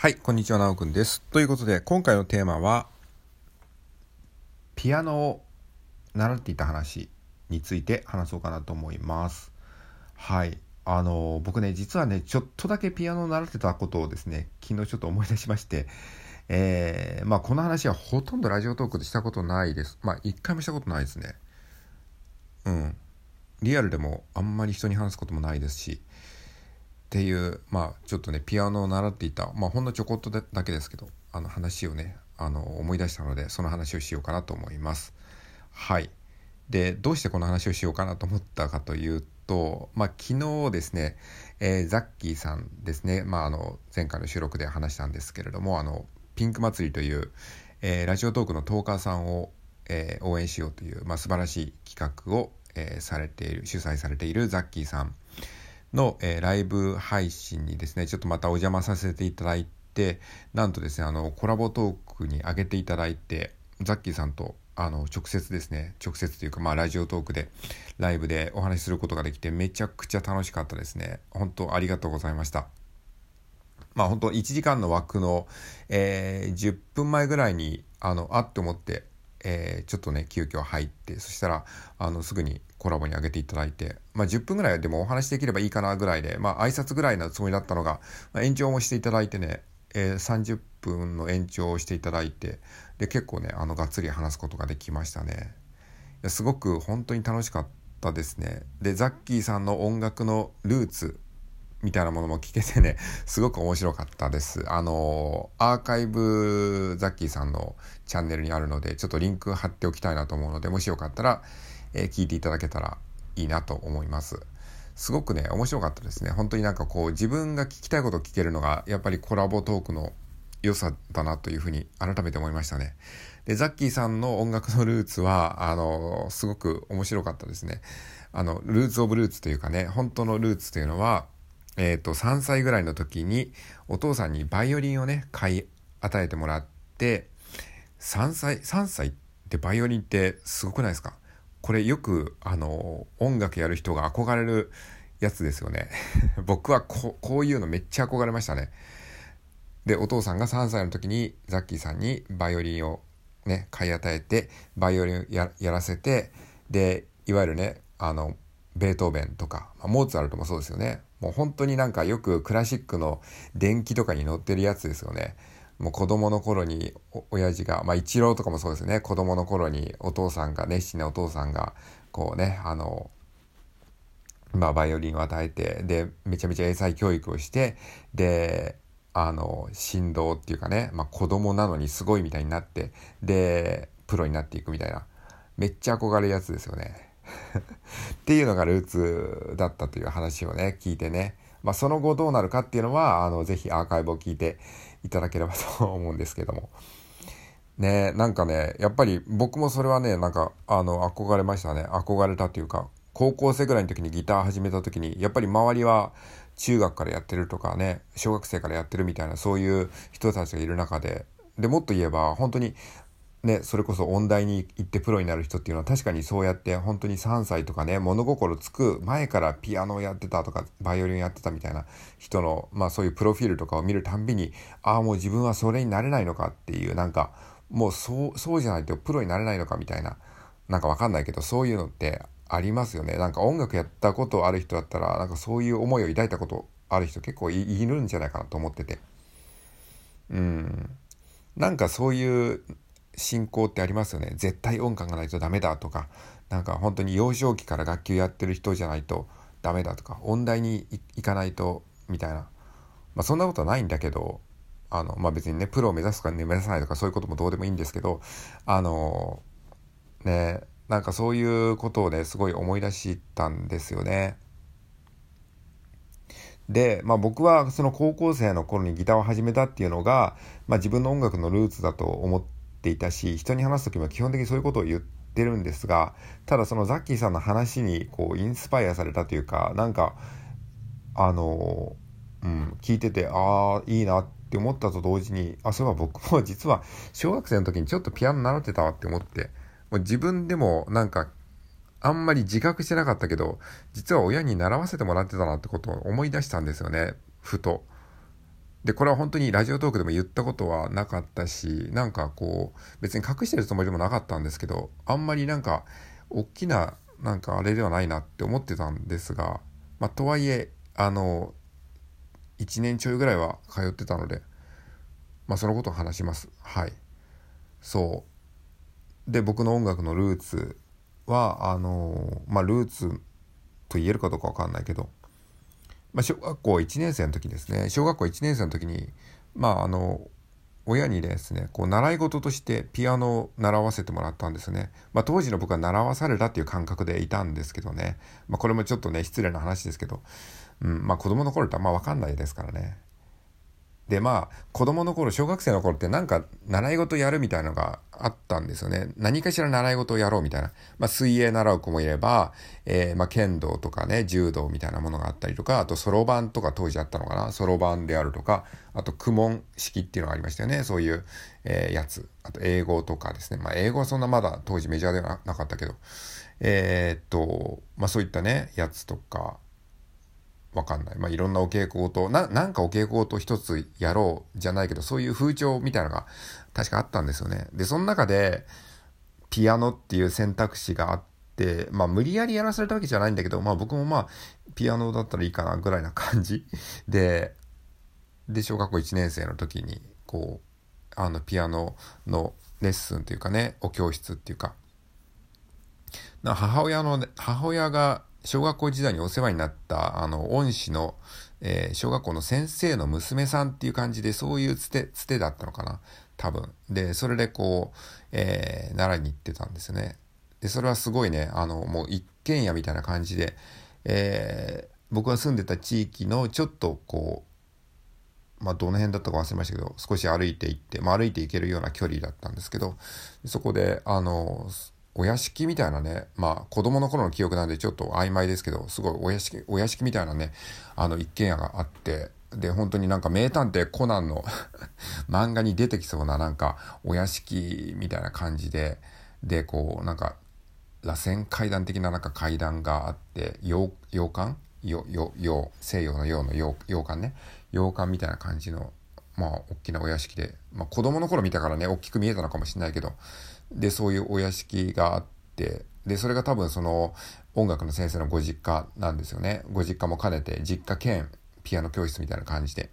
はい、こんにちは、なおくんです。ということで、今回のテーマは、ピアノを習っていた話について話そうかなと思います。はい。あの、僕ね、実はね、ちょっとだけピアノを習ってたことをですね、昨日ちょっと思い出しまして、えー、まあ、この話はほとんどラジオトークでしたことないです。まあ、一回もしたことないですね。うん。リアルでもあんまり人に話すこともないですし、っていうまあちょっとねピアノを習っていたまあほんのちょこっとだけですけどあの話をねあの思い出したのでその話をしようかなと思います。はいでどうしてこの話をしようかなと思ったかというと、まあ、昨日ですね、えー、ザッキーさんですね、まあ、あの前回の収録で話したんですけれどもあのピンク祭りという、えー、ラジオトークのトーカーさんを、えー、応援しようという、まあ、素晴らしい企画を、えー、されている主催されているザッキーさんの、えー、ライブ配信にですね、ちょっとまたお邪魔させていただいて、なんとですね、あの、コラボトークに上げていただいて、ザッキーさんと、あの、直接ですね、直接というか、まあ、ラジオトークで、ライブでお話しすることができて、めちゃくちゃ楽しかったですね。本当ありがとうございました。まあ、本当1時間の枠の、えー、10分前ぐらいに、あの、あって思って、えー、ちょっとね急遽入ってそしたらあのすぐにコラボに上げていただいて、まあ、10分ぐらいでもお話できればいいかなぐらいで、まあ挨拶ぐらいのつもりだったのが、まあ、延長もしていただいてね、えー、30分の延長をしていただいてで結構ねあのがっつり話すことができましたねいやすごく本当に楽しかったですねでザッキーさんの音楽のルーツみたいなものも聞けてね、すごく面白かったです。あの、アーカイブザッキーさんのチャンネルにあるので、ちょっとリンク貼っておきたいなと思うので、もしよかったら、えー、聞いていただけたらいいなと思います。すごくね、面白かったですね。本当になんかこう、自分が聞きたいことを聞けるのが、やっぱりコラボトークの良さだなというふうに改めて思いましたね。で、ザッキーさんの音楽のルーツは、あの、すごく面白かったですね。あの、ルーツオブルーツというかね、本当のルーツというのは、えっ、ー、と、3歳ぐらいの時にお父さんにバイオリンをね、買い与えてもらって、3歳、3歳でバイオリンってすごくないですか？これよく、あの、音楽やる人が憧れるやつですよね。僕はこういうのめっちゃ憧れましたね。で、お父さんが3歳の時にザッキーさんにバイオリンをね、買い与えて、バイオリンややらせて、で、いわゆるね、あの、ベートーベンとか、まあ、モーツァルトもそうですよね。もう本当になんかよくクラシックの電気とかに載ってるやつですよね。もう子供の頃に親父が、まあ一郎とかもそうですね。子供の頃にお父さんが、熱心なお父さんが、こうね、あの、まあバイオリンを与えて、で、めちゃめちゃ英才教育をして、で、あの、振動っていうかね、まあ子供なのにすごいみたいになって、で、プロになっていくみたいな。めっちゃ憧れるやつですよね。っていうのがルーツだったという話をね、聞いてね。まあ、その後どうなるかっていうのは、あの、ぜひアーカイブを聞いていただければと思うんですけども。ねなんかね、やっぱり僕もそれはね、なんか、あの、憧れましたね。憧れたというか、高校生ぐらいの時にギター始めた時に、やっぱり周りは中学からやってるとかね、小学生からやってるみたいな、そういう人たちがいる中で、で、もっと言えば、本当にね、それこそ音大に行ってプロになる人っていうのは確かにそうやって本当に3歳とかね物心つく前からピアノをやってたとかバイオリンやってたみたいな人のまあそういうプロフィールとかを見るたんびにああもう自分はそれになれないのかっていうなんかもうそうそうじゃないとプロになれないのかみたいななんかわかんないけどそういうのってありますよね。なんか音楽やったことある人だったらなんかそういう思いを抱いたことある人結構いるんじゃないかなと思ってて。うん。なんかそういう信仰ってありますよね。絶対音感がないとダメだとか。なんか本当に幼少期から楽器をやってる人じゃないとダメだとか。音大に行かないとみたいな、まあ、そんなことはないんだけどあの、まあ、別にねプロを目指すか、ね、目指さないとかそういうこともどうでもいいんですけどあのねなんかそういうことをねすごい思い出したんですよね。で、まあ、僕はその高校生の頃にギターを始めたっていうのが、まあ、自分の音楽のルーツだと思ってていたし人に話す時も基本的にそういうことを言ってるんですがただそのザッキーさんの話にこうインスパイアされたというかなんかあのうん聞いててああいいなって思ったと同時にあそういえば僕も 実は小学生の時にちょっとピアノ習ってたわって思ってもう自分でもなんかあんまり自覚してなかったけど実は親に習わせてもらってたなってことを思い出したんですよねふと。でこれは本当にラジオトークでも言ったことはなかったしなんかこう別に隠してるつもりでもなかったんですけどあんまりなんか大きななんかあれではないなって思ってたんですがまあとはいえあの1年ちょいぐらいは通ってたのでまあそのことを話します。はい。そう。で僕の音楽のルーツはあのまあルーツと言えるかどうか分かんないけどまあ、小学校1年生の時ですね。小学校1年生の時にまああの親にですねこう習い事としてピアノを習わせてもらったんですね、まあ、当時の僕は習わされたっていう感覚でいたんですけどね、まあ、これもちょっとね失礼な話ですけど、うんまあ、子供の頃ってあんま分かんないですからね。でまあ子供の頃小学生の頃ってなんか習い事やるみたいのがあったんですよね。何かしら習い事をやろうみたいな、まあ、水泳習う子もいれば、えー、まあ、剣道とかね柔道みたいなものがあったりとかあとそろばんとか当時あったのかな。そろばんであるとかあと公文式っていうのがありましたよね。そういう、えー、やつ。あと英語とかですね。まあ英語はそんなまだ当時メジャーではなかったけど。えー、っとまあそういったねやつとか。わかんない。まあ、いろんなお稽古事、な、なんかお稽古事一つやろうじゃないけど、そういう風潮みたいなのが確かあったんですよね。で、その中で、ピアノっていう選択肢があって、まあ、無理やりやらされたわけじゃないんだけど、まあ、僕もまあ、ピアノだったらいいかなぐらいな感じ で、で、小学校1年生の時に、こう、あの、ピアノのレッスンっていうかね、お教室っていうか、母親の、ね、母親が小学校時代にお世話になったあの恩師の、えー、小学校の先生の娘さんっていう感じでそういうつてつてだったのかな。多分。でそれでこう、えー、奈良に行ってたんですね。でそれはすごいねあのもう一軒家みたいな感じで、えー、僕が住んでた地域のちょっとこうまあ、どの辺だったか忘れましたけど少し歩いて行って、まあ、歩いて行けるような距離だったんですけどそこであのお屋敷みたいなね、まあ子供の頃の記憶なんでちょっと曖昧ですけど、すごいお屋敷、お屋敷みたいなね、あの一軒家があって、で、本当になんか名探偵コナンの 漫画に出てきそうななんかお屋敷みたいな感じで、で、こうなんか螺旋階段的ななんか階段があって、洋洋館？洋洋西洋の洋の洋洋館ね？洋館みたいな感じのまあ大きなお屋敷で、まあ、子供の頃見たからね大きく見えたのかもしれないけどでそういうお屋敷があってでそれが多分その音楽の先生のご実家なんですよね。ご実家も兼ねて実家兼ピアノ教室みたいな感じで。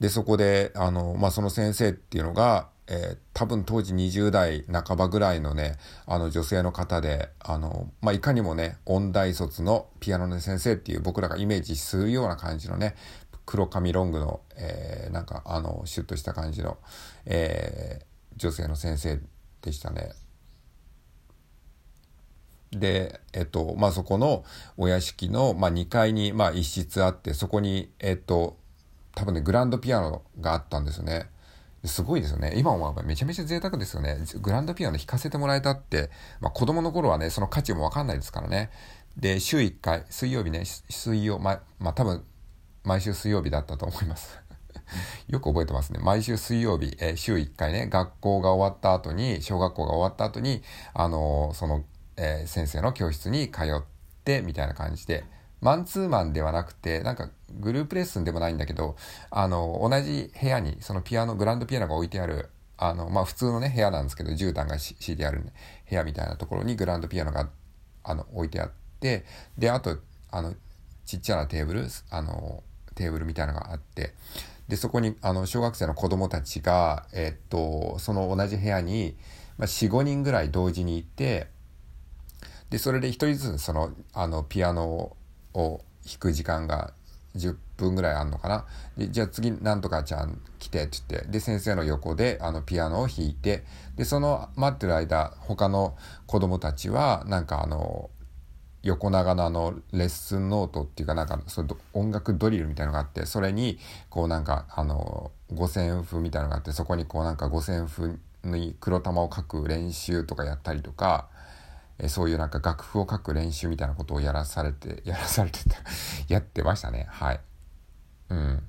でそこであの、まあ、その先生っていうのが、えー、多分当時20代半ばぐらいのねあの女性の方であの、まあ、いかにもね音大卒のピアノの先生っていう僕らがイメージするような感じのね黒髪ロングの、えー、なんかあのシュッとした感じの、えー、女性の先生でしたね。で、えっと、まあ、そこのお屋敷の、まあ、2階に、まあ、一室あって、そこに、えっと、多分ね、グランドピアノがあったんですよね。すごいですよね。今はめちゃめちゃ贅沢ですよね。グランドピアノ弾かせてもらえたって、まあ、子供の頃はね、その価値もわかんないですからね。で、週1回、水曜日ね、水曜、ま、まあ、多分、毎週水曜日だったと思います。よく覚えてますね。毎週水曜日、えー、週1回ね、学校が終わった後に、小学校が終わった後に、あのー、その、えー、先生の教室に通って、みたいな感じで、マンツーマンではなくて、なんかグループレッスンでもないんだけど、あの、同じ部屋に、そのピアノ、グランドピアノが置いてある、あの、まあ、普通のね、部屋なんですけど、絨毯が敷いてある、ね、部屋みたいなところにグランドピアノが、あの、置いてあって、で、あと、あの、ちっちゃなテーブル、あの、テーブルみたいなのがあって、で、そこに、あの、小学生の子供たちが、えっと、その同じ部屋に、まあ、4、5人ぐらい同時にいて、で、それで一人ずつ、その、あの、ピアノを弾く時間が10分ぐらいあんのかな。で、じゃあ次、なんとかちゃん来て、って言って、で、先生の横で、あの、ピアノを弾いて、で、その待ってる間、他の子供たちは、なんかあの、横長のあのレッスンノートっていうかなんかそ音楽ドリルみたいのがあってそれにこうなんかあの五線譜みたいのがあってそこにこうなんか五線譜に黒玉を書く練習とかやったりとかえそういうなんか楽譜を書く練習みたいなことをやらされてやらされてた やってましたね。はい。うん。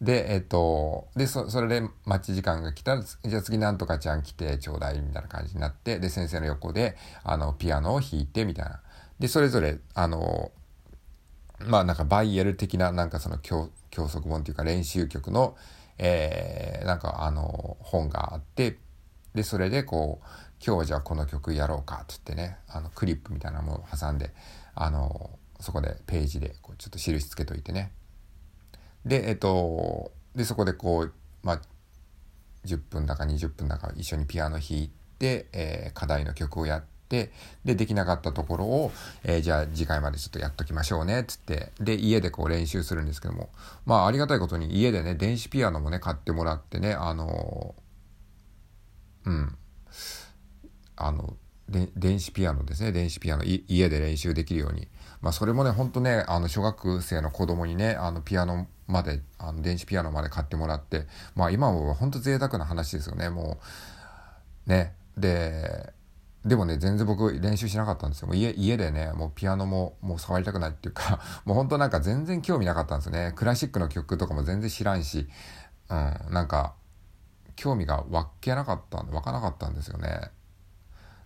でえっ、とでそそれで待ち時間が来たらじゃあ次なんとかちゃん来てちょうだいみたいな感じになってで先生の横であのピアノを弾いてみたいな。で、それぞれ、あの、まあなんかバイエル的ななんかその教教則本というか練習曲の、えー、なんかあの本があってでそれでこう今日じゃあこの曲やろうかって言ってねあのクリップみたいなものを挟んであのそこでページでこうちょっと印つけといてね。でえっとでそこでこうまあ10分だか20分だか一緒にピアノ弾いて、えー、課題の曲をやってでできなかったところを、えー、じゃあ次回までちょっとやっときましょうねっつってで家でこう練習するんですけどもまあありがたいことに家でね電子ピアノもね買ってもらってねあのうん。あの電子ピアノですね電子ピアノ家で練習できるように。まあそれもねほんとねあの小学生の子供にねあのピアノまであの電子ピアノまで買ってもらってまあ今もほんと贅沢な話ですよねもう。ね。ででもね全然僕練習しなかったんですよ。もう家家でねもうピアノももう触りたくないっていうか もうほんとなんか全然興味なかったんですよね。クラシックの曲とかも全然知らんし、うん、なんか興味が湧けなかったんで湧かなかったんですよね。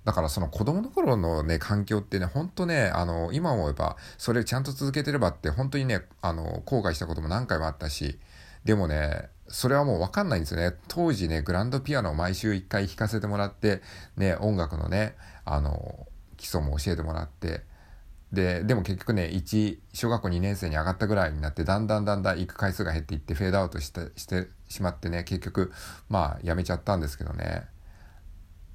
だからその子供の頃のね、環境ってね、ほんとね、あの、今思えば、それちゃんと続けてればって、本当にね、あの、後悔したことも何回もあったし、でもね、それはもうわかんないんですよね。当時ね、グランドピアノを毎週1回弾かせてもらって、ね、音楽のね、あの、基礎も教えてもらって、で、でも結局ね、1、小学校2年生に上がったぐらいになって、だんだんだんだん行く回数が減っていって、フェードアウトしてしてしまってね、結局、まあ、やめちゃったんですけどね。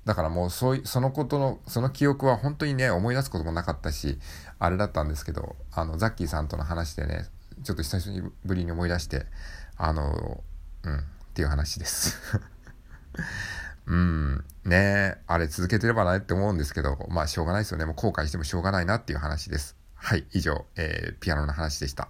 だからもうそういそのことのその記憶は本当にね思い出すこともなかったしあれだったんですけどあのザッキーさんとの話でねちょっと久しぶりに思い出してあのうん。っていう話です。うん。ね。えあれ続けてればないって思うんですけどまあしょうがないですよね。もう後悔してもしょうがないなっていう話です。はい。以上、えー、ピアノの話でした。